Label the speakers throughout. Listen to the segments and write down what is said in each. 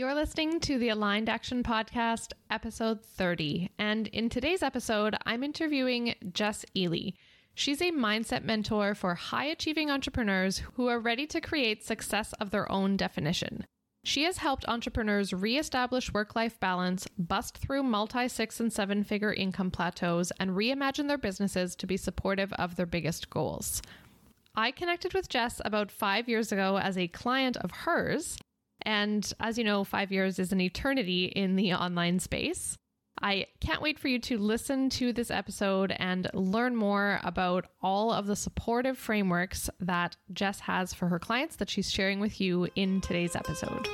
Speaker 1: You're listening to the Aligned Action Podcast, episode 30. And in today's episode, I'm interviewing Jess Ely. She's a mindset mentor for high achieving entrepreneurs who are ready to create success of their own definition. She has helped entrepreneurs reestablish work life balance, bust through multi six and seven figure income plateaus, and reimagine their businesses to be supportive of their biggest goals. I connected with Jess about five years ago as a client of hers and as you know, five years is an eternity in the online space. I can't wait for you to listen to this episode and learn more about all of the supportive frameworks that Jess has for her clients that she's sharing with you in today's episode.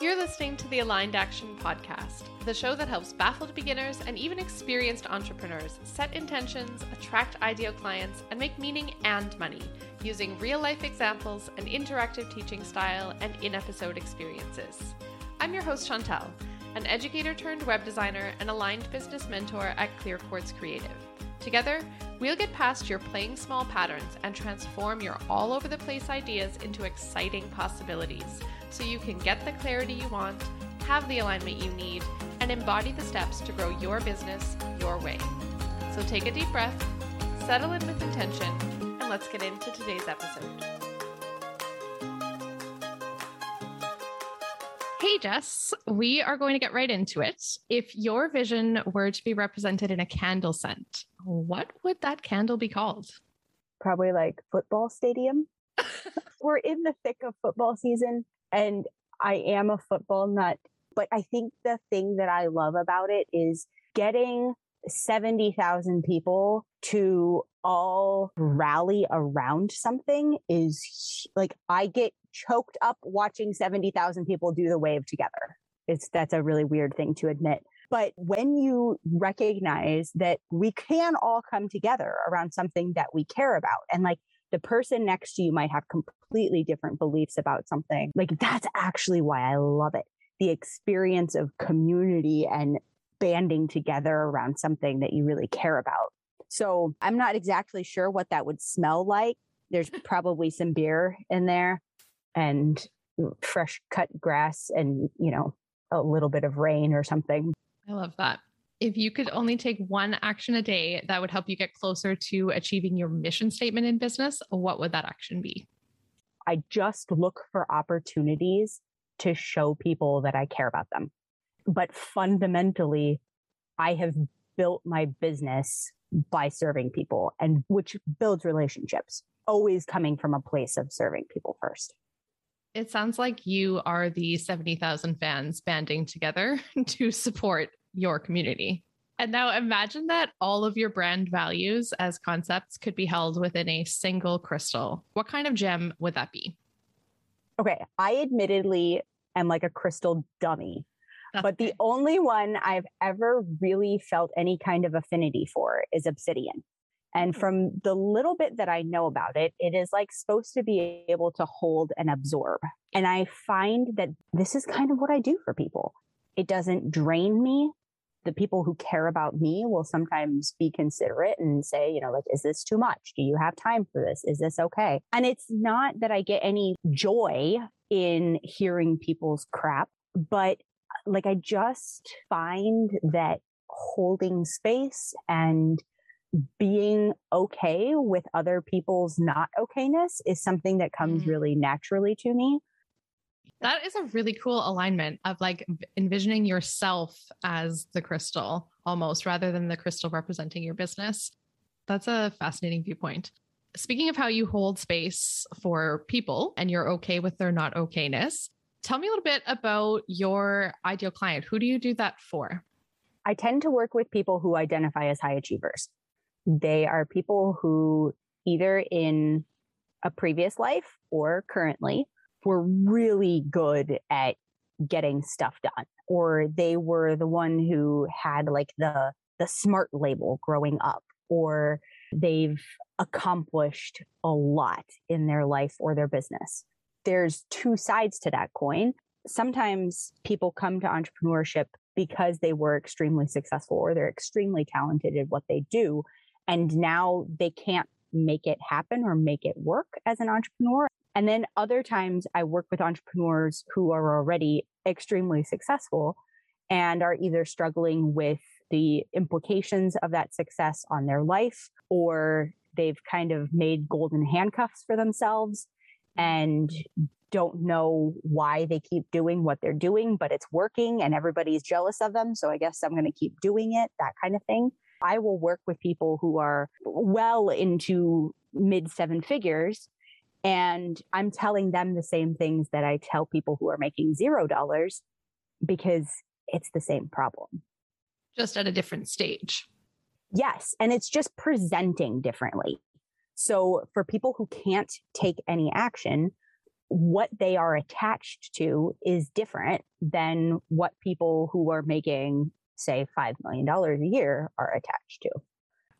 Speaker 1: You're listening to the Aligned Action Podcast, the show that helps baffled beginners and even experienced entrepreneurs set intentions, attract ideal clients, and make meaning and money using real life examples, an interactive teaching style, and in episode experiences. I'm your host, Chantel, an educator turned web designer and aligned business mentor at Clear Quartz Creative. Together, we'll get past your playing small patterns and transform your all over the place ideas into exciting possibilities so you can get the clarity you want, have the alignment you need, and embody the steps to grow your business your way. So take a deep breath, settle in with intention, and let's get into today's episode. Hey, Jess, we are going to get right into it. If your vision were to be represented in a candle scent, what would that candle be called?
Speaker 2: Probably like football stadium. We're in the thick of football season, and I am a football nut. But I think the thing that I love about it is getting 70,000 people to all rally around something is like I get choked up watching 70,000 people do the wave together. It's that's a really weird thing to admit. But when you recognize that we can all come together around something that we care about and like the person next to you might have completely different beliefs about something. Like that's actually why I love it. The experience of community and banding together around something that you really care about. So I'm not exactly sure what that would smell like. There's probably some beer in there and mm, fresh cut grass and, you know, a little bit of rain or something.
Speaker 1: I love that. If you could only take one action a day that would help you get closer to achieving your mission statement in business, what would that action be?
Speaker 2: I just look for opportunities to show people that I care about them. But fundamentally, I have built my business by serving people and which builds relationships, always coming from a place of serving people first.
Speaker 1: It sounds like you are the 70,000 fans banding together to support your community. And now imagine that all of your brand values as concepts could be held within a single crystal. What kind of gem would that be?
Speaker 2: Okay. I admittedly am like a crystal dummy but the only one I've ever really felt any kind of affinity for is obsidian. And from the little bit that I know about it, it is like supposed to be able to hold and absorb. And I find that this is kind of what I do for people. It doesn't drain me. The people who care about me will sometimes be considerate and say, you know, like, is this too much? Do you have time for this? Is this okay? And it's not that I get any joy in hearing people's crap, but like I just find that holding space and being okay with other people's not okayness is something that comes mm. really naturally to me.
Speaker 1: That is a really cool alignment of like envisioning yourself as the crystal almost rather than the crystal representing your business. That's a fascinating viewpoint. Speaking of how you hold space for people and you're okay with their not okayness, Tell me a little bit about your ideal client. Who do you do that for?
Speaker 2: I tend to work with people who identify as high achievers. They are people who either in a previous life or currently were really good at getting stuff done or they were the one who had like the the smart label growing up or they've accomplished a lot in their life or their business there's two sides to that coin. Sometimes people come to entrepreneurship because they were extremely successful or they're extremely talented at what they do. And now they can't make it happen or make it work as an entrepreneur. And then other times I work with entrepreneurs who are already extremely successful and are either struggling with the implications of that success on their life or they've kind of made golden handcuffs for themselves and don't know why they keep doing what they're doing, but it's working and everybody's jealous of them. So I guess I'm going to keep doing it, that kind of thing. I will work with people who are well into mid seven figures. And I'm telling them the same things that I tell people who are making zero dollars because it's the same problem.
Speaker 1: Just at a different stage.
Speaker 2: Yes. And it's just presenting differently. So for people who can't take any action, what they are attached to is different than what people who are making, say, $5 million a year are attached to.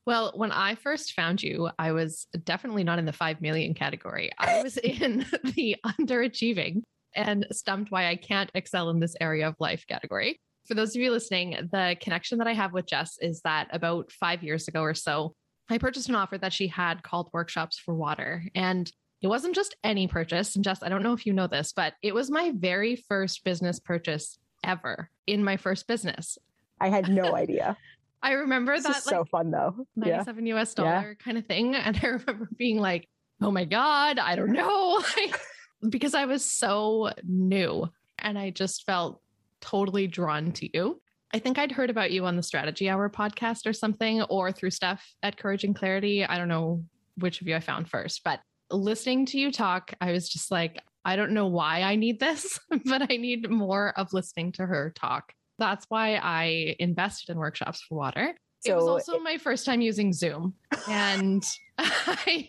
Speaker 1: Well, when I first found you, I was definitely not in the 5 million category. I was in the underachieving and stumped why I can't excel in this area of life category. For those of you listening, the connection that I have with Jess is that about five years ago or so, I purchased an offer that she had called Workshops for Water. And it wasn't just any purchase. And Jess, I don't know if you know this, but it was my very first business purchase ever in my first business.
Speaker 2: I had no idea.
Speaker 1: I remember
Speaker 2: this
Speaker 1: that
Speaker 2: like, so fun though.
Speaker 1: 97 yeah. US dollar yeah. kind of thing. And I remember being like, oh my God, I don't know. because I was so new and I just felt totally drawn to you. I think I'd heard about you on the Strategy Hour podcast or something, or through stuff at Courage and Clarity. I don't know which of you I found first, but listening to you talk, I was just like, I don't know why I need this, but I need more of listening to her talk. That's why I invested in workshops for water. So, it was also my first time using Zoom. And I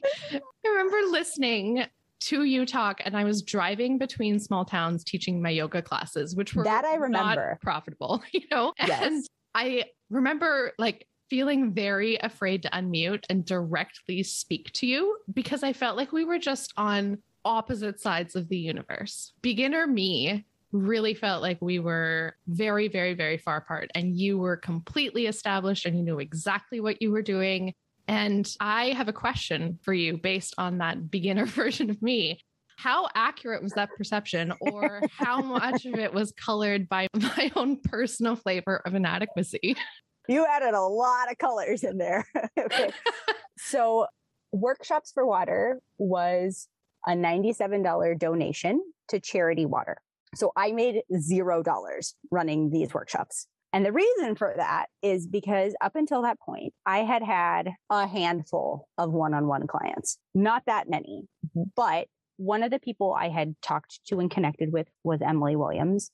Speaker 1: remember listening to Utah and I was driving between small towns teaching my yoga classes, which were
Speaker 2: that I remember
Speaker 1: profitable, you know? Yes. And I remember like feeling very afraid to unmute and directly speak to you because I felt like we were just on opposite sides of the universe. Beginner me really felt like we were very, very, very far apart, and you were completely established and you knew exactly what you were doing. And I have a question for you based on that beginner version of me. How accurate was that perception, or how much of it was colored by my own personal flavor of inadequacy?
Speaker 2: You added a lot of colors in there. okay. so, Workshops for Water was a $97 donation to Charity Water. So, I made zero dollars running these workshops. And the reason for that is because up until that point, I had had a handful of one on one clients, not that many, mm-hmm. but one of the people I had talked to and connected with was Emily Williams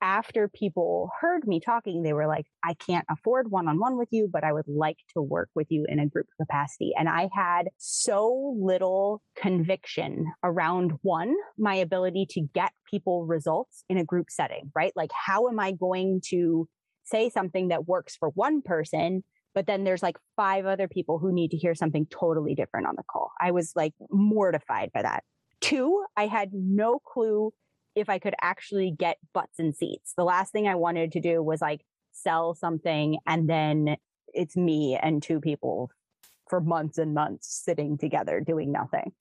Speaker 2: after people heard me talking, they were like, I can't afford one on one with you, but I would like to work with you in a group capacity. And I had so little conviction around one, my ability to get people results in a group setting, right? Like, how am I going to say something that works for one person? But then there's like five other people who need to hear something totally different on the call. I was like mortified by that. Two, I had no clue if I could actually get butts and seats. The last thing I wanted to do was like sell something and then it's me and two people for months and months sitting together doing nothing.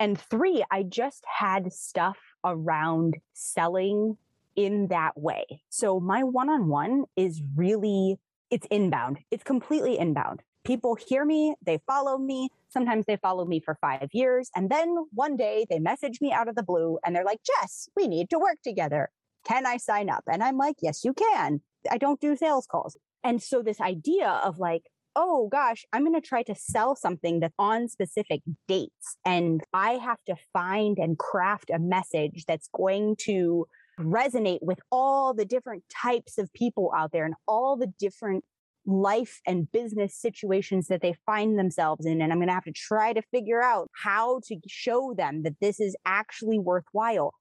Speaker 2: And three, I just had stuff around selling in that way. So my one on one is really, it's inbound. It's completely inbound. People hear me, they follow me, Sometimes they follow me for five years. And then one day they message me out of the blue and they're like, Jess, we need to work together. Can I sign up? And I'm like, yes, you can. I don't do sales calls. And so this idea of like, oh gosh, I'm going to try to sell something that's on specific dates. And I have to find and craft a message that's going to resonate with all the different types of people out there and all the different life and business situations that they find themselves in. And I'm going to have to try to figure out how to show them that this is actually worthwhile.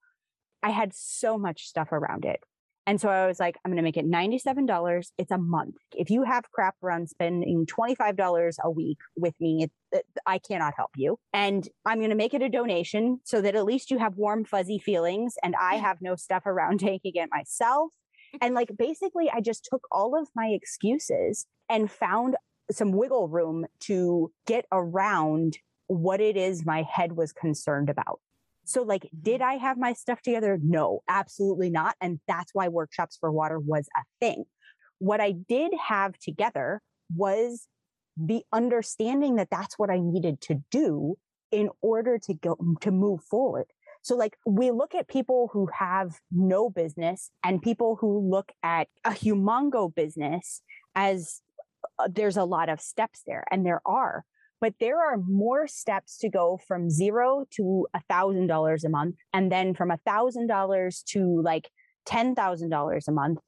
Speaker 2: I had so much stuff around it. And so I was like, I'm going to make it $97. It's a month. If you have crap around spending $25 a week with me, it, it, I cannot help you. And I'm going to make it a donation so that at least you have warm, fuzzy feelings and I have no stuff around taking it myself. And like basically, I just took all of my excuses and found some wiggle room to get around what it is my head was concerned about. So, like, did I have my stuff together? No, absolutely not. And that's why workshops for water was a thing. What I did have together was the understanding that that's what I needed to do in order to go to move forward. So like we look at people who have no business and people who look at a humongo business as uh, there's a lot of steps there and there are, but there are more steps to go from zero to a thousand dollars a month and then from a thousand dollars to like $10,000 a month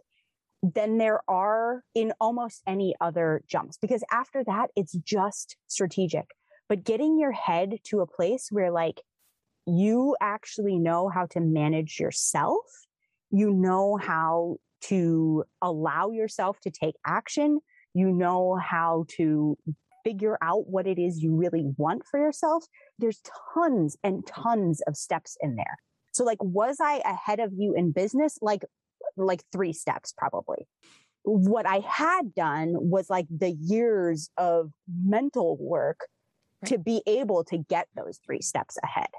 Speaker 2: than there are in almost any other jumps because after that, it's just strategic. But getting your head to a place where like you actually know how to manage yourself, you know how to allow yourself to take action, you know how to figure out what it is you really want for yourself. There's tons and tons of steps in there. So like was I ahead of you in business? Like like three steps probably. What I had done was like the years of mental work right. to be able to get those three steps ahead.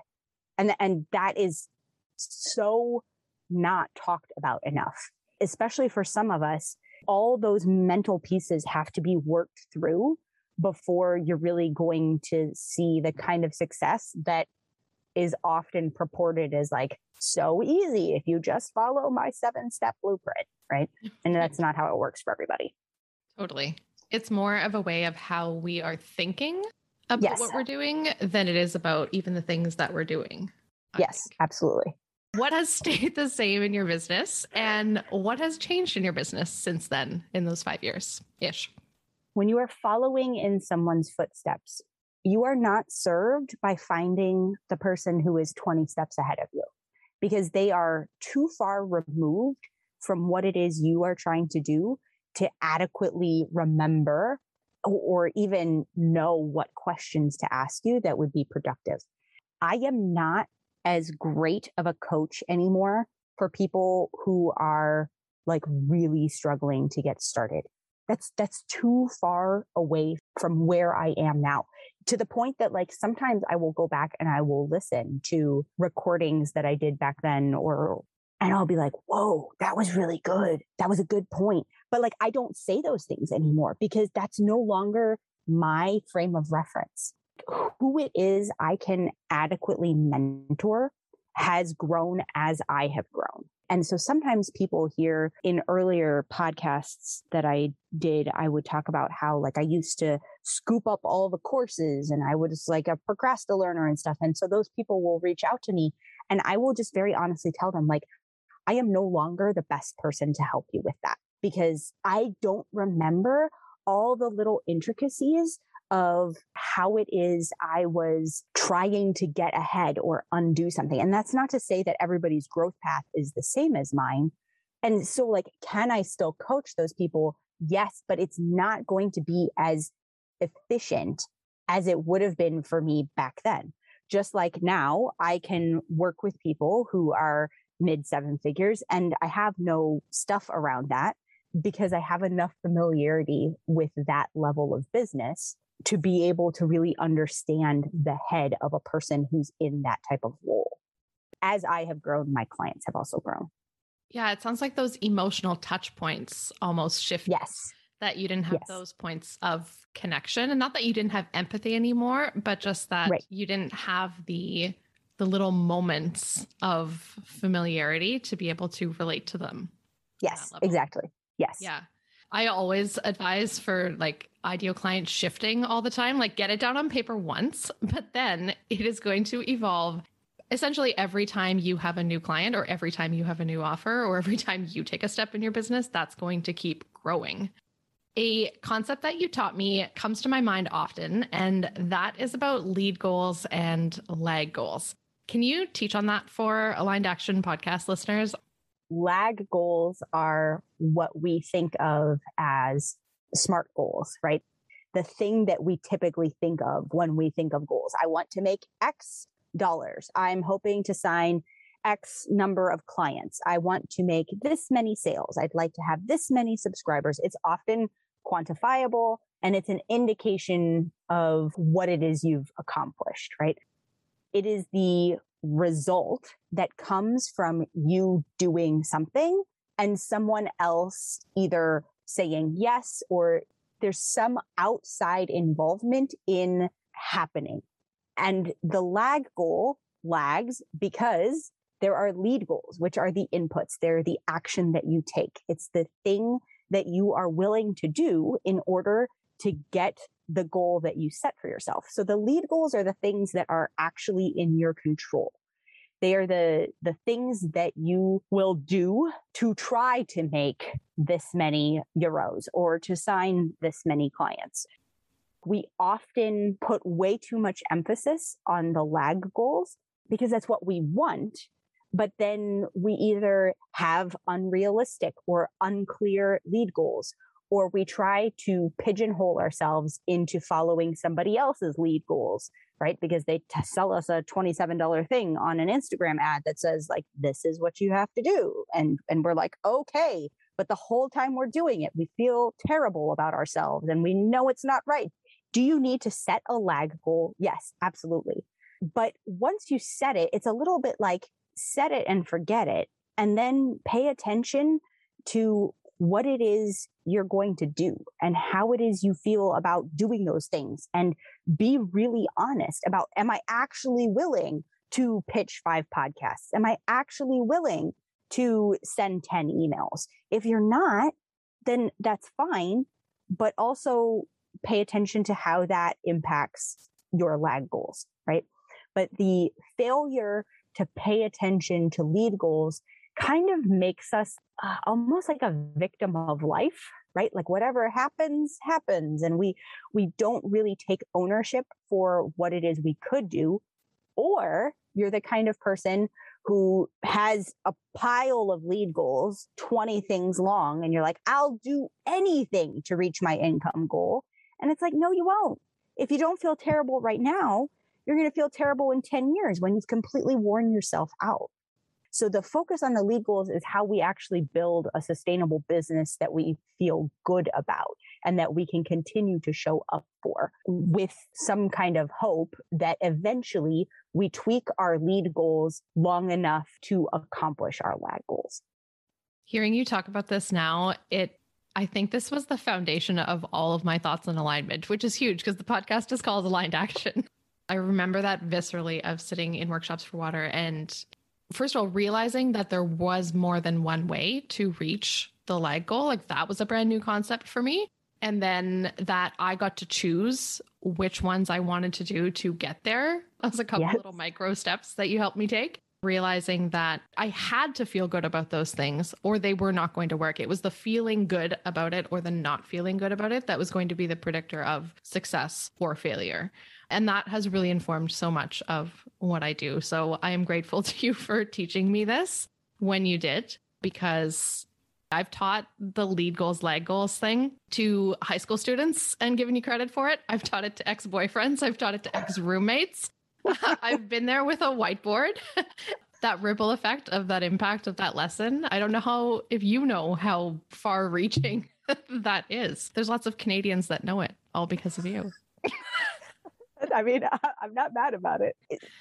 Speaker 2: And, and that is so not talked about enough, especially for some of us. All those mental pieces have to be worked through before you're really going to see the kind of success that is often purported as like so easy if you just follow my seven step blueprint, right? And that's not how it works for everybody.
Speaker 1: Totally. It's more of a way of how we are thinking about yes. what we're doing than it is about even the things that we're doing.
Speaker 2: I yes, think. absolutely.
Speaker 1: What has stayed the same in your business and what has changed in your business since then in those five years ish?
Speaker 2: When you are following in someone's footsteps, you are not served by finding the person who is 20 steps ahead of you because they are too far removed from what it is you are trying to do to adequately remember or even know what questions to ask you that would be productive. I am not as great of a coach anymore for people who are like really struggling to get started. That's, that's too far away from where I am now to the point that like sometimes I will go back and I will listen to recordings that I did back then or and I'll be like, whoa, that was really good. That was a good point. But like, I don't say those things anymore because that's no longer my frame of reference. Who it is I can adequately mentor has grown as I have grown. And so sometimes people hear in earlier podcasts that I did, I would talk about how like I used to scoop up all the courses and I was like a procrastinator learner and stuff. And so those people will reach out to me and I will just very honestly tell them like, I am no longer the best person to help you with that because I don't remember all the little intricacies of how it is I was trying to get ahead or undo something. And that's not to say that everybody's growth path is the same as mine. And so, like, can I still coach those people? Yes, but it's not going to be as efficient as it would have been for me back then. Just like now, I can work with people who are mid seven figures and I have no stuff around that because I have enough familiarity with that level of business to be able to really understand the head of a person who's in that type of role. As I have grown, my clients have also grown.
Speaker 1: Yeah, it sounds like those emotional touch points almost shift.
Speaker 2: Yes.
Speaker 1: That you didn't have yes. those points of connection. And not that you didn't have empathy anymore, but just that right. you didn't have the the little moments of familiarity to be able to relate to them.
Speaker 2: Yes, exactly. Yes.
Speaker 1: Yeah. I always advise for like ideal client shifting all the time, like get it down on paper once, but then it is going to evolve essentially every time you have a new client or every time you have a new offer or every time you take a step in your business, that's going to keep growing. A concept that you taught me comes to my mind often, and that is about lead goals and lag goals. Can you teach on that for Aligned Action podcast listeners?
Speaker 2: Lag goals are what we think of as smart goals, right? The thing that we typically think of when we think of goals. I want to make X dollars. I'm hoping to sign X number of clients. I want to make this many sales. I'd like to have this many subscribers. It's often quantifiable and it's an indication of what it is you've accomplished, right? It is the result that comes from you doing something and someone else either saying yes or there's some outside involvement in happening. And the lag goal lags because there are lead goals, which are the inputs. They're the action that you take. It's the thing that you are willing to do in order to get the goal that you set for yourself. So the lead goals are the things that are actually in your control. They are the, the things that you will do to try to make this many euros or to sign this many clients. We often put way too much emphasis on the lag goals because that's what we want. But then we either have unrealistic or unclear lead goals, or we try to pigeonhole ourselves into following somebody else's lead goals, right? Because they t- sell us a $27 thing on an Instagram ad that says like, this is what you have to do. And, and we're like, okay. But the whole time we're doing it, we feel terrible about ourselves and we know it's not right. Do you need to set a lag goal? Yes, absolutely. But once you set it, it's a little bit like set it and forget it and then pay attention to what it is you're going to do and how it is you feel about doing those things and be really honest about am I actually willing to pitch five podcasts? Am I actually willing to send 10 emails? If you're not, then that's fine, but also pay attention to how that impacts your lag goals, right? But the failure to pay attention to lead goals kind of makes us uh, almost like a victim of life right? Like whatever happens happens and we we don't really take ownership for what it is we could do or you're the kind of person who has a pile of lead goals 20 things long and you're like I'll do anything to reach my income goal and it's like no you won't. If you don't feel terrible right now you're going to feel terrible in 10 years when you've completely worn yourself out so the focus on the lead goals is how we actually build a sustainable business that we feel good about and that we can continue to show up for with some kind of hope that eventually we tweak our lead goals long enough to accomplish our lag goals.
Speaker 1: Hearing you talk about this now, it I think this was the foundation of all of my thoughts on alignment, which is huge because the podcast is called Aligned Action. I remember that viscerally of sitting in workshops for water and first of all, realizing that there was more than one way to reach the lag goal, like that was a brand new concept for me. And then that I got to choose which ones I wanted to do to get there. As a couple yes. little micro steps that you helped me take. Realizing that I had to feel good about those things or they were not going to work. It was the feeling good about it or the not feeling good about it that was going to be the predictor of success or failure. And that has really informed so much of what I do. So I am grateful to you for teaching me this when you did, because I've taught the lead goals, lag goals thing to high school students and given you credit for it. I've taught it to ex boyfriends, I've taught it to ex roommates. I've been there with a whiteboard. that ripple effect of that impact of that lesson. I don't know how, if you know how far reaching that is. There's lots of Canadians that know it all because of you.
Speaker 2: I mean, I'm not mad about it.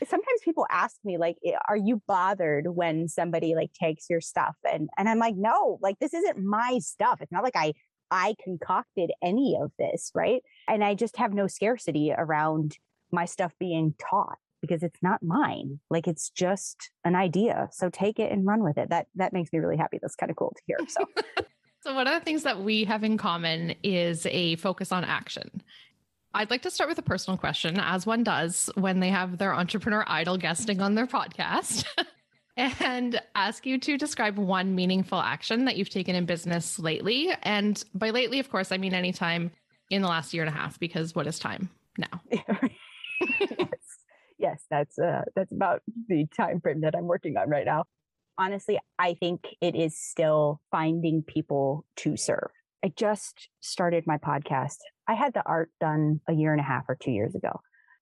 Speaker 2: Sometimes people ask me, like, are you bothered when somebody like takes your stuff? And and I'm like, no, like this isn't my stuff. It's not like I I concocted any of this, right? And I just have no scarcity around my stuff being taught because it's not mine. Like it's just an idea. So take it and run with it. That that makes me really happy. That's kind of cool to hear. So
Speaker 1: So, one of the things that we have in common is a focus on action. I'd like to start with a personal question, as one does when they have their entrepreneur idol guesting on their podcast, and ask you to describe one meaningful action that you've taken in business lately. And by lately, of course, I mean anytime in the last year and a half, because what is time now?
Speaker 2: yes. yes, that's uh, that's about the time frame that I'm working on right now. Honestly, I think it is still finding people to serve. I just started my podcast I had the art done a year and a half or two years ago.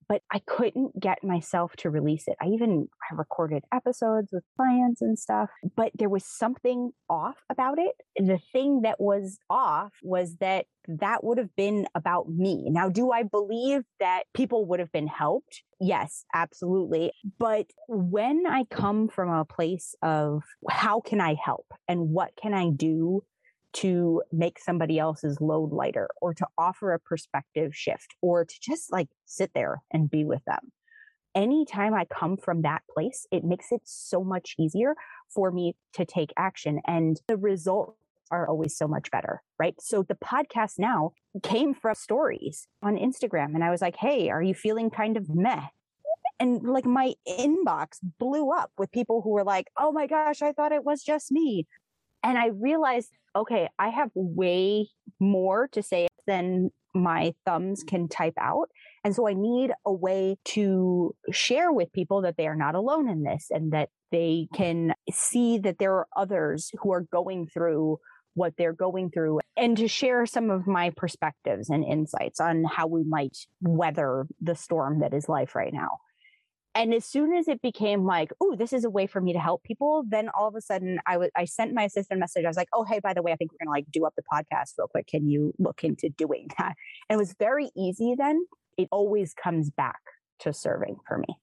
Speaker 2: but I couldn't get myself to release it. I even I recorded episodes with clients and stuff, but there was something off about it. The thing that was off was that that would have been about me. Now, do I believe that people would have been helped? Yes, absolutely. But when I come from a place of how can I help and what can I do to make somebody else's load lighter or to offer a perspective shift or to just like sit there and be with them. Anytime I come from that place, it makes it so much easier for me to take action. And the results are always so much better, right? So the podcast now came from stories on Instagram. And I was like, hey, are you feeling kind of meh? And like my inbox blew up with people who were like, oh my gosh, I thought it was just me. And I realized okay, I have way more to say than my thumbs can type out. And so I need a way to share with people that they are not alone in this and that they can see that there are others who are going through what they're going through and to share some of my perspectives and insights on how we might weather the storm that is life right now. And as soon as it became like, oh, this is a way for me to help people, then all of a sudden I was I sent my assistant a message. I was like, oh, hey, by the way, I think we're gonna like do up the podcast real quick. Can you look into doing that? And it was very easy then. It always comes back to serving for me.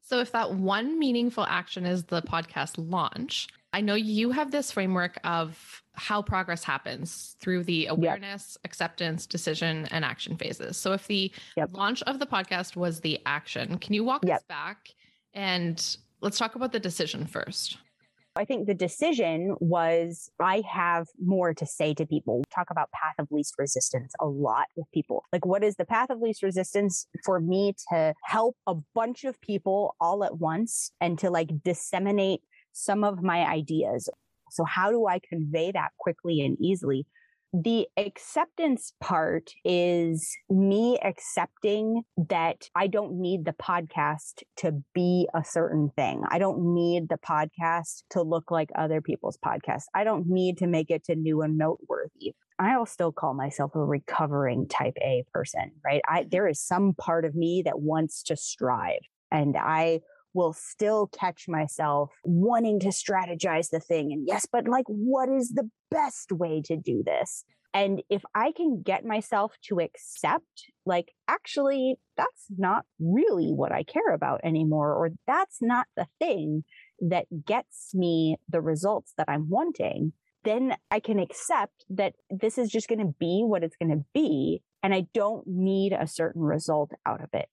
Speaker 1: So if that one meaningful action is the podcast launch, I know you have this framework of how progress happens through the awareness, yep. acceptance, decision, and action phases. So, if the yep. launch of the podcast was the action, can you walk yep. us back and let's talk about the decision first?
Speaker 2: I think the decision was I have more to say to people. We talk about path of least resistance a lot with people. Like, what is the path of least resistance for me to help a bunch of people all at once and to like disseminate some of my ideas. So, how do I convey that quickly and easily? The acceptance part is me accepting that I don't need the podcast to be a certain thing. I don't need the podcast to look like other people's podcasts. I don't need to make it to new and noteworthy. I'll still call myself a recovering type A person, right? I, there is some part of me that wants to strive and I will still catch myself wanting to strategize the thing. And yes, but like, what is the best way to do this? And if I can get myself to accept, like, actually, that's not really what I care about anymore, or that's not the thing that gets me the results that I'm wanting, then I can accept that this is just going to be what it's going to be. And I don't need a certain result out of it.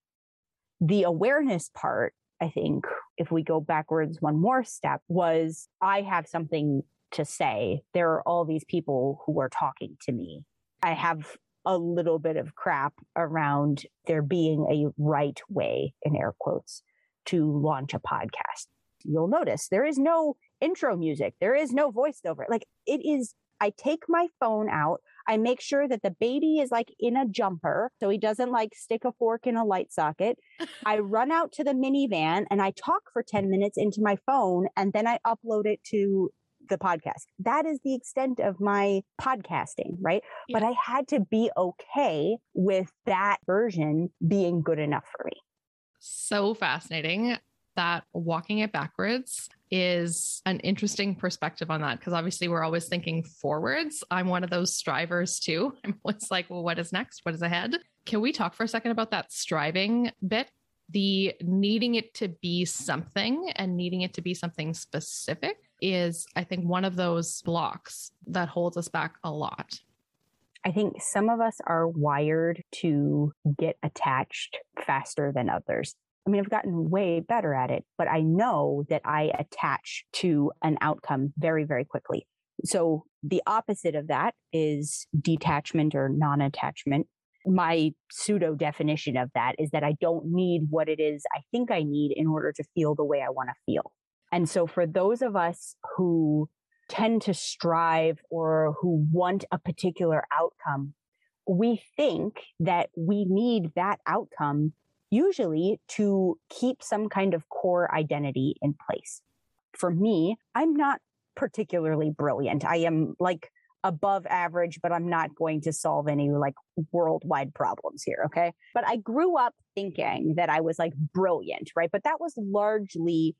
Speaker 2: The awareness part I think if we go backwards one more step, was I have something to say. There are all these people who are talking to me. I have a little bit of crap around there being a right way, in air quotes, to launch a podcast. You'll notice there is no intro music, there is no voiceover. Like it is, I take my phone out, I make sure that the baby is like in a jumper so he doesn't like stick a fork in a light socket. I run out to the minivan and I talk for 10 minutes into my phone and then I upload it to the podcast. That is the extent of my podcasting, right? Yeah. But I had to be okay with that version being good enough for me.
Speaker 1: So fascinating that walking it backwards is an interesting perspective on that because obviously we're always thinking forwards. I'm one of those strivers too. I'm always like, well, what is next? What is ahead? Can we talk for a second about that striving bit? The needing it to be something and needing it to be something specific is, I think, one of those blocks that holds us back a lot.
Speaker 2: I think some of us are wired to get attached faster than others. I mean, I've gotten way better at it, but I know that I attach to an outcome very, very quickly. So the opposite of that is detachment or non attachment. My pseudo definition of that is that I don't need what it is I think I need in order to feel the way I want to feel. And so for those of us who tend to strive or who want a particular outcome, we think that we need that outcome usually to keep some kind of core identity in place. For me, I'm not particularly brilliant. I am like above average, but I'm not going to solve any like worldwide problems here. Okay. But I grew up thinking that I was like brilliant, right? But that was largely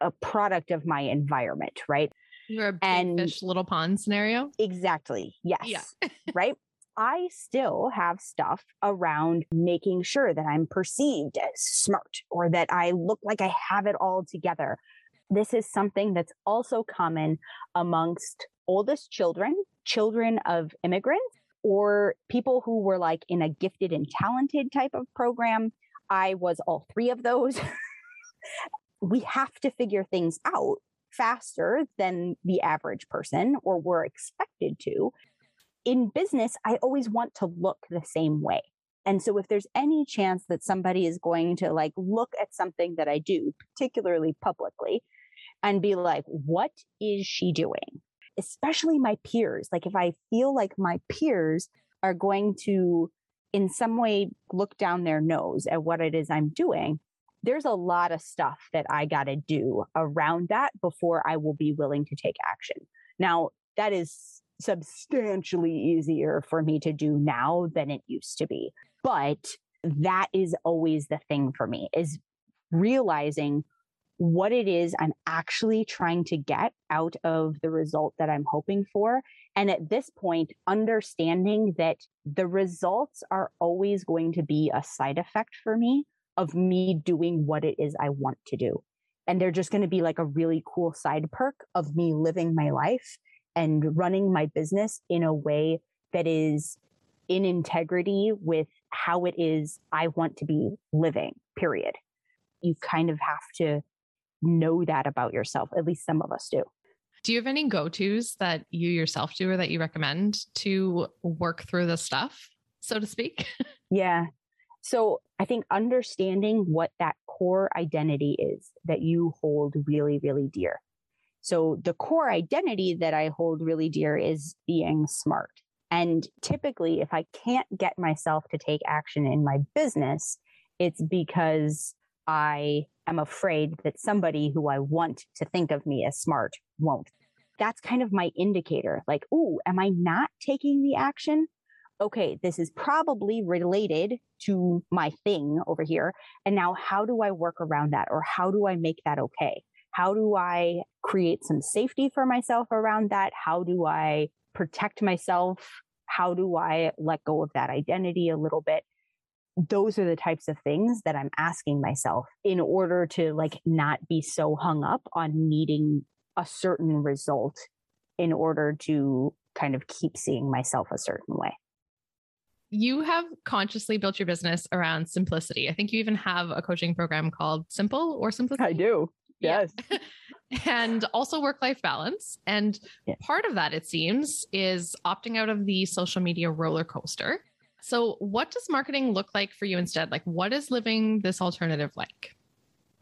Speaker 2: a product of my environment, right?
Speaker 1: You're a big and fish, little pond scenario.
Speaker 2: Exactly. Yes. Yeah. right. I still have stuff around making sure that I'm perceived as smart or that I look like I have it all together. This is something that's also common amongst oldest children, children of immigrants, or people who were like in a gifted and talented type of program. I was all three of those. we have to figure things out faster than the average person, or we're expected to. In business, I always want to look the same way. And so if there's any chance that somebody is going to like look at something that I do, particularly publicly, and be like, what is she doing? Especially my peers. Like if I feel like my peers are going to in some way look down their nose at what it is I'm doing, there's a lot of stuff that I got to do around that before I will be willing to take action. Now, that is substantially easier for me to do now than it used to be. But that is always the thing for me is realizing what it is I'm actually trying to get out of the result that I'm hoping for. And at this point, understanding that the results are always going to be a side effect for me of me doing what it is I want to do. And they're just going to be like a really cool side perk of me living my life and running my business in a way that is in integrity with how it is I want to be living, period. You kind of have to know that about yourself. At least some of us do.
Speaker 1: Do you have any go tos that you yourself do or that you recommend to work through the stuff, so to speak?
Speaker 2: yeah. So I think understanding what that core identity is that you hold really, really dear. So the core identity that I hold really dear is being smart. And typically, if I can't get myself to take action in my business, it's because I am afraid that somebody who I want to think of me as smart won't. That's kind of my indicator. Like, oh, am I not taking the action? okay, this is probably related to my thing over here. And now how do I work around that? Or how do I make that okay? How do I create some safety for myself around that? How do I protect myself? How do I let go of that identity a little bit? Those are the types of things that I'm asking myself in order to like not be so hung up on needing a certain result in order to kind of keep seeing myself a certain way
Speaker 1: you have consciously built your business around simplicity. I think you even have a coaching program called Simple or Simplicity.
Speaker 2: I do. Yes.
Speaker 1: Yeah. and also work life balance. And yeah. part of that, it seems, is opting out of the social media roller coaster. So, what does marketing look like for you instead? Like, what is living this alternative like?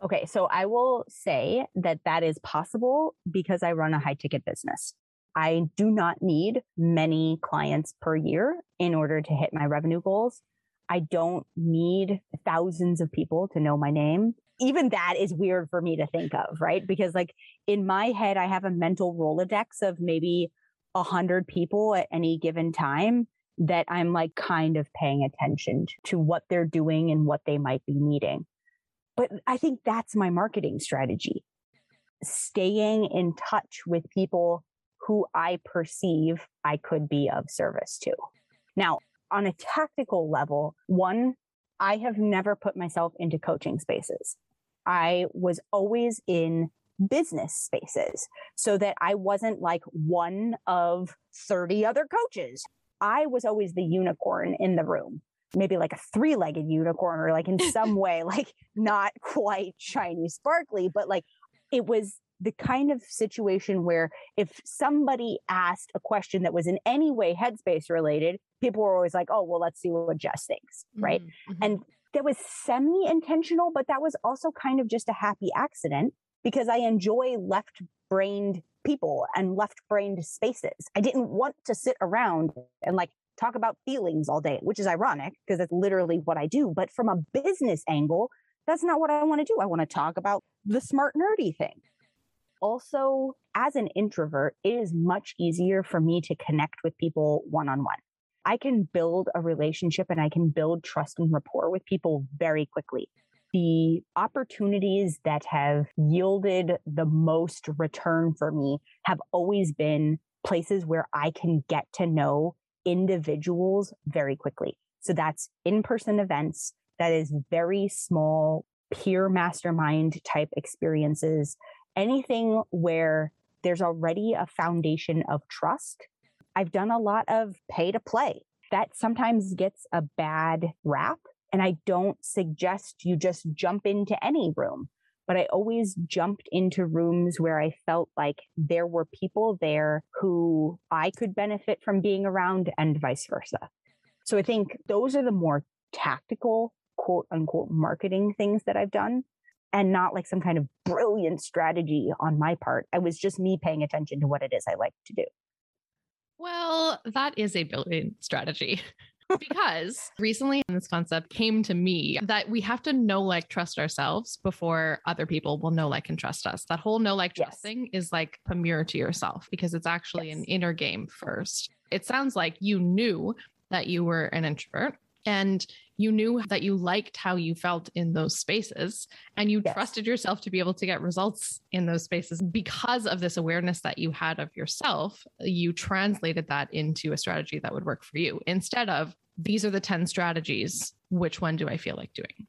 Speaker 2: Okay, so I will say that that is possible because I run a high ticket business. I do not need many clients per year in order to hit my revenue goals. I don't need thousands of people to know my name. Even that is weird for me to think of, right? Because like in my head, I have a mental Rolodex of maybe a hundred people at any given time that I'm like kind of paying attention to what they're doing and what they might be needing. But I think that's my marketing strategy. Staying in touch with people who I perceive I could be of service to. Now, on a tactical level, one, I have never put myself into coaching spaces. I was always in business spaces so that I wasn't like one of 30 other coaches. I was always the unicorn in the room, maybe like a three legged unicorn or like in some way, like not quite shiny, sparkly, but like it was the kind of situation where if somebody asked a question that was in any way headspace related, people were always like, oh, well, let's see what Jess thinks. Right. Mm-hmm. And that was semi intentional, but that was also kind of just a happy accident because I enjoy left brained people and left brained spaces. I didn't want to sit around and like talk about feelings all day, which is ironic because that's literally what I do. But from a business angle, that's not what I want to do. I want to talk about the smart nerdy thing also as an introvert, it is much easier for me to connect with people one on one. I can build a relationship and I can build trust and rapport with people very quickly. The opportunities that have yielded the most return for me have always been places where I can get to know individuals very quickly. So that's in person events, that is very small peer mastermind type experiences, anything where there's already a foundation of trust. I've done a lot of pay to play. That sometimes gets a bad rap. And I don't suggest you just jump into any room, but I always jumped into rooms where I felt like there were people there who I could benefit from being around and vice versa. So I think those are the more tactical quote unquote marketing things that I've done and not like some kind of brilliant strategy on my part. It was just me paying attention to what it is I like to do.
Speaker 1: Well, that is a brilliant strategy. because recently this concept came to me that we have to know, like, trust ourselves before other people will know, like, and trust us. That whole know, like, trust thing is like a mirror to yourself because it's actually yes. an inner game first. It sounds like you knew that you were an introvert and you knew that you liked how you felt in those spaces and you yes. trusted yourself to be able to get results in those spaces because of this awareness that you had of yourself you translated that into a strategy that would work for you instead of these are the 10 strategies which one do i feel like doing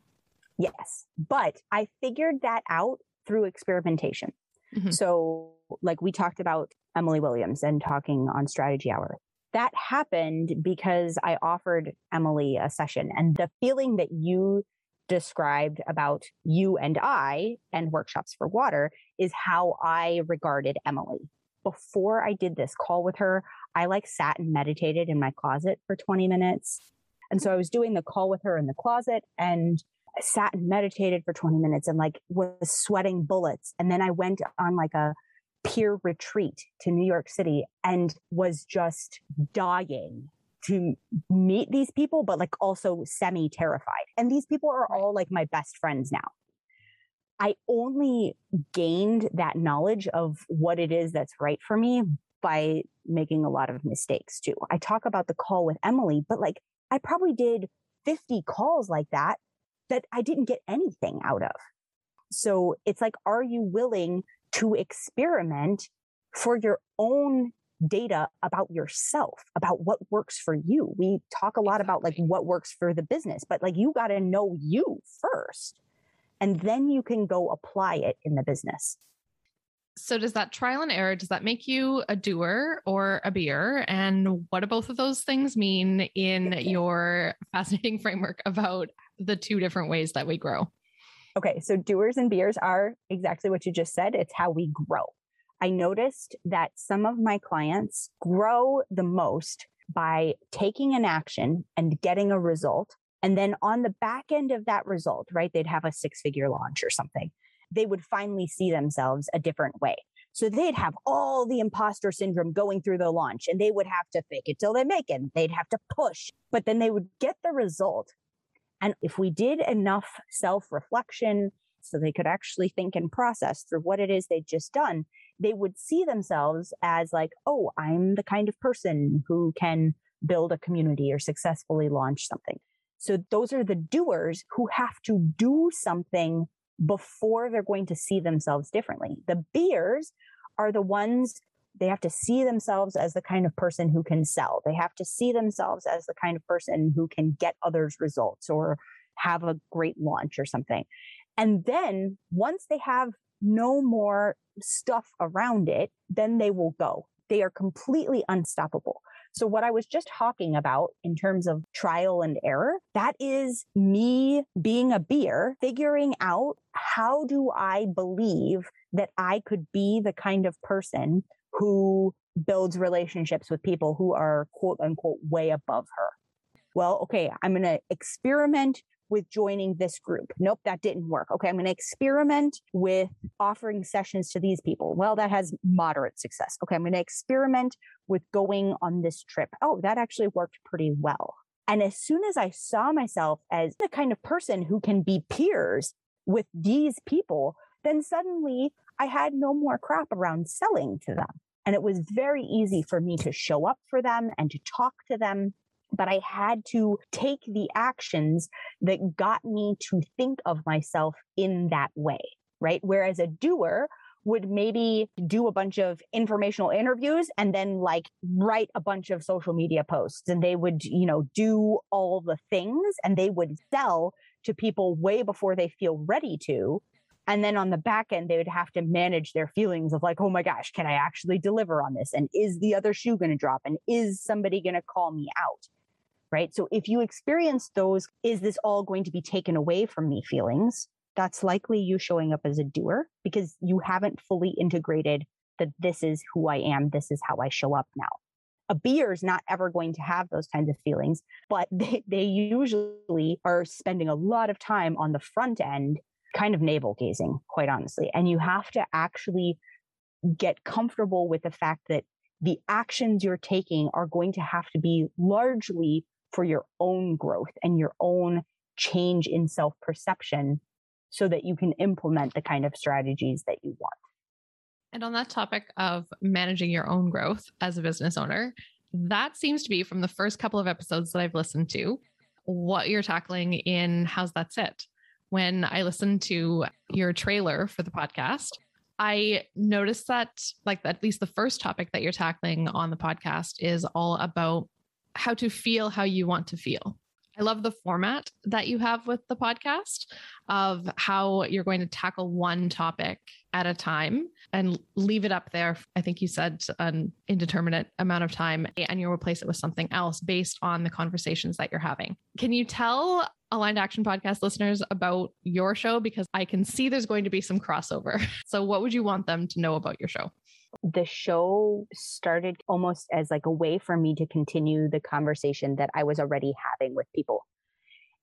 Speaker 2: yes but i figured that out through experimentation mm-hmm. so like we talked about emily williams and talking on strategy hour that happened because I offered Emily a session and the feeling that you described about you and I and workshops for water is how I regarded Emily. Before I did this call with her, I like sat and meditated in my closet for 20 minutes. And so I was doing the call with her in the closet and sat and meditated for 20 minutes and like was sweating bullets. And then I went on like a peer retreat to New York City and was just dying to meet these people, but like also semi terrified. And these people are all like my best friends now. I only gained that knowledge of what it is that's right for me by making a lot of mistakes too. I talk about the call with Emily, but like I probably did 50 calls like that that I didn't get anything out of. So it's like, are you willing to experiment for your own data about yourself, about what works for you. We talk a lot about like what works for the business, but like you got to know you first. And then you can go apply it in the business.
Speaker 1: So does that trial and error does that make you a doer or a beer and what do both of those things mean in your fascinating framework about the two different ways that we grow?
Speaker 2: Okay, so doers and beers are exactly what you just said. It's how we grow. I noticed that some of my clients grow the most by taking an action and getting a result. And then on the back end of that result, right, they'd have a six figure launch or something. They would finally see themselves a different way. So they'd have all the imposter syndrome going through the launch and they would have to fake it till they make it. They'd have to push, but then they would get the result and if we did enough self reflection so they could actually think and process through what it is they'd just done, they would see themselves as like, oh, I'm the kind of person who can build a community or successfully launch something. So those are the doers who have to do something before they're going to see themselves differently. The beers are the ones they have to see themselves as the kind of person who can sell. They have to see themselves as the kind of person who can get others results or have a great launch or something. And then once they have no more stuff around it, then they will go. They are completely unstoppable. So what I was just talking about in terms of trial and error, that is me being a beer, figuring out how do I believe that I could be the kind of person who builds relationships with people who are quote unquote way above her. Well, okay, I'm going to experiment with joining this group. Nope, that didn't work. Okay, I'm going to experiment with offering sessions to these people. Well, that has moderate success. Okay, I'm going to experiment with going on this trip. Oh, that actually worked pretty well. And as soon as I saw myself as the kind of person who can be peers with these people, then suddenly I had no more crap around selling to them. And it was very easy for me to show up for them and to talk to them. But I had to take the actions that got me to think of myself in that way, right? Whereas a doer would maybe do a bunch of informational interviews and then like write a bunch of social media posts and they would, you know, do all the things and they would sell to people way before they feel ready to. And then on the back end, they would have to manage their feelings of like, oh my gosh, can I actually deliver on this? And is the other shoe going to drop? And is somebody going to call me out? Right. So if you experience those, is this all going to be taken away from me feelings? That's likely you showing up as a doer because you haven't fully integrated that this is who I am. This is how I show up now. A beer is not ever going to have those kinds of feelings, but they, they usually are spending a lot of time on the front end kind of navel gazing, quite honestly. And you have to actually get comfortable with the fact that the actions you're taking are going to have to be largely for your own growth and your own change in self perception so that you can implement the kind of strategies that you want.
Speaker 1: And on that topic of managing your own growth as a business owner, that seems to be from the first couple of episodes that I've listened to what you're tackling in How's That Sit? When I listened to your trailer for the podcast, I noticed that, like, at least the first topic that you're tackling on the podcast is all about how to feel how you want to feel. I love the format that you have with the podcast of how you're going to tackle one topic at a time and leave it up there. I think you said an indeterminate amount of time and you'll replace it with something else based on the conversations that you're having. Can you tell Aligned Action podcast listeners about your show? Because I can see there's going to be some crossover. So, what would you want them to know about your show?
Speaker 2: the show started almost as like a way for me to continue the conversation that I was already having with people.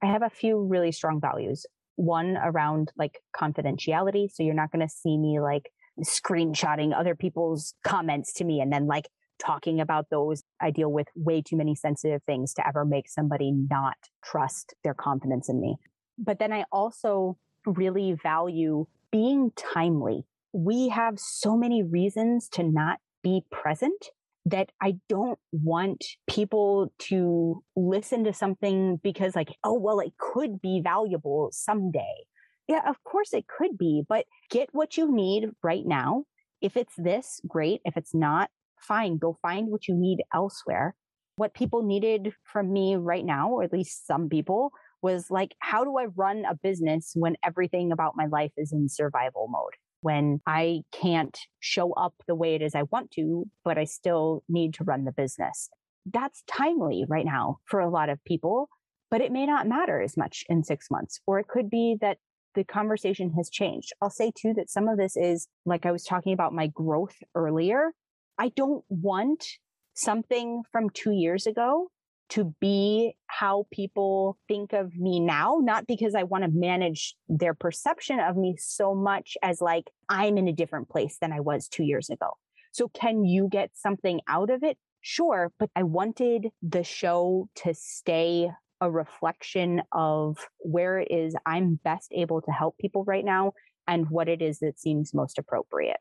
Speaker 2: I have a few really strong values. One around like confidentiality. So you're not going to see me like screenshotting other people's comments to me and then like talking about those. I deal with way too many sensitive things to ever make somebody not trust their confidence in me. But then I also really value being timely we have so many reasons to not be present that I don't want people to listen to something because, like, oh, well, it could be valuable someday. Yeah, of course it could be, but get what you need right now. If it's this, great. If it's not, fine. Go find what you need elsewhere. What people needed from me right now, or at least some people, was like, how do I run a business when everything about my life is in survival mode? when I can't show up the way it is I want to, but I still need to run the business. That's timely right now for a lot of people, but it may not matter as much in six months. Or it could be that the conversation has changed. I'll say too that some of this is like I was talking about my growth earlier. I don't want something from two years ago to be how people think of me now, not because I want to manage their perception of me so much as like I'm in a different place than I was two years ago. So can you get something out of it? Sure. But I wanted the show to stay a reflection of where it is I'm best able to help people right now and what it is that seems most appropriate.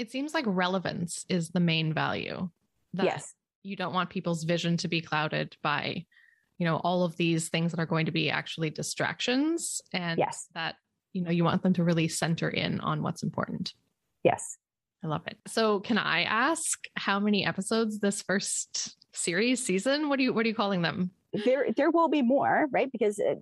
Speaker 1: It seems like relevance is the main value.
Speaker 2: That yes.
Speaker 1: you don't want people's vision to be clouded by you know all of these things that are going to be actually distractions and
Speaker 2: yes.
Speaker 1: that you know you want them to really center in on what's important.
Speaker 2: Yes.
Speaker 1: I love it. So can i ask how many episodes this first series season what do you what are you calling them?
Speaker 2: There there will be more right? Because uh,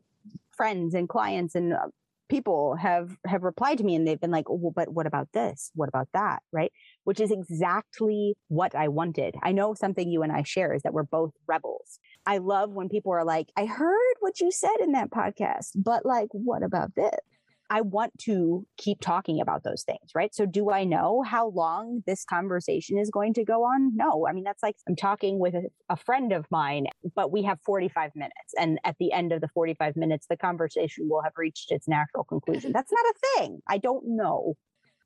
Speaker 2: friends and clients and uh, people have have replied to me and they've been like oh, well, but what about this? What about that? Right? Which is exactly what i wanted. I know something you and i share is that we're both rebels. I love when people are like i heard what you said in that podcast but like what about this I want to keep talking about those things, right? So, do I know how long this conversation is going to go on? No. I mean, that's like I'm talking with a, a, friend of mine, but we have 45 minutes. And at the end of the 45 minutes, the conversation will have reached its natural conclusion. That's not a thing. I don't know.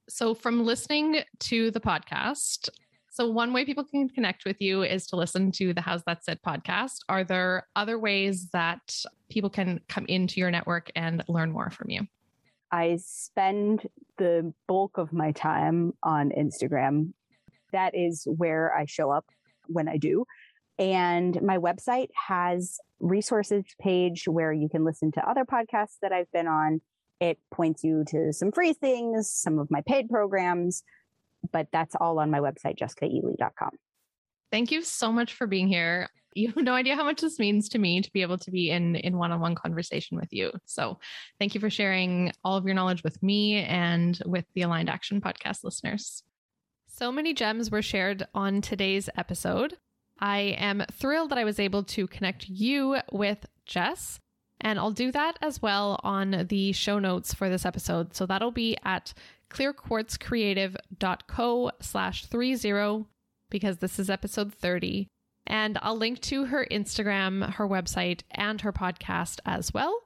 Speaker 1: So, from listening to the podcast, so, one way people can connect with you is to listen to the How's That Sit podcast. Are there other ways that people can come into your network and learn more from you?
Speaker 2: I spend the bulk of my time on Instagram. That is where I show up when I do. And my website has resources page where you can listen to other podcasts that I've been on. It points you to some free things, some of my paid programs, but that's all on my website, jessicaely.com.
Speaker 1: Thank you so much for being here. You have no idea how much this means to me to be able to be in in one-on-one conversation with you. So, thank you for sharing all of your knowledge with me and with the Aligned Action podcast listeners. So many gems were shared on today's episode. I am thrilled that I was able to connect you with Jess. And I'll do that as well on the show notes for this episode. So that'll be at clearquartzcreative.co slash 30 because this is episode 30. And I'll link to her Instagram, her website, and her podcast as well.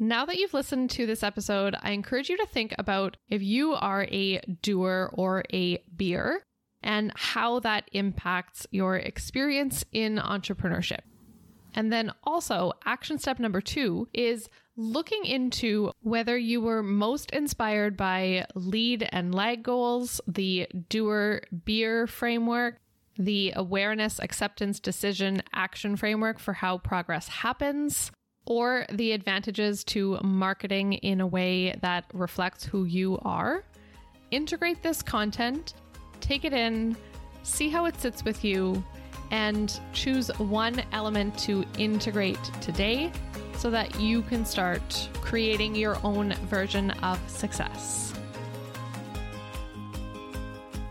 Speaker 1: Now that you've listened to this episode, I encourage you to think about if you are a doer or a beer and how that impacts your experience in entrepreneurship. And then also, action step number two is looking into whether you were most inspired by lead and lag goals, the doer beer framework, the awareness, acceptance, decision, action framework for how progress happens, or the advantages to marketing in a way that reflects who you are. Integrate this content take it in, see how it sits with you, and choose one element to integrate today so that you can start creating your own version of success.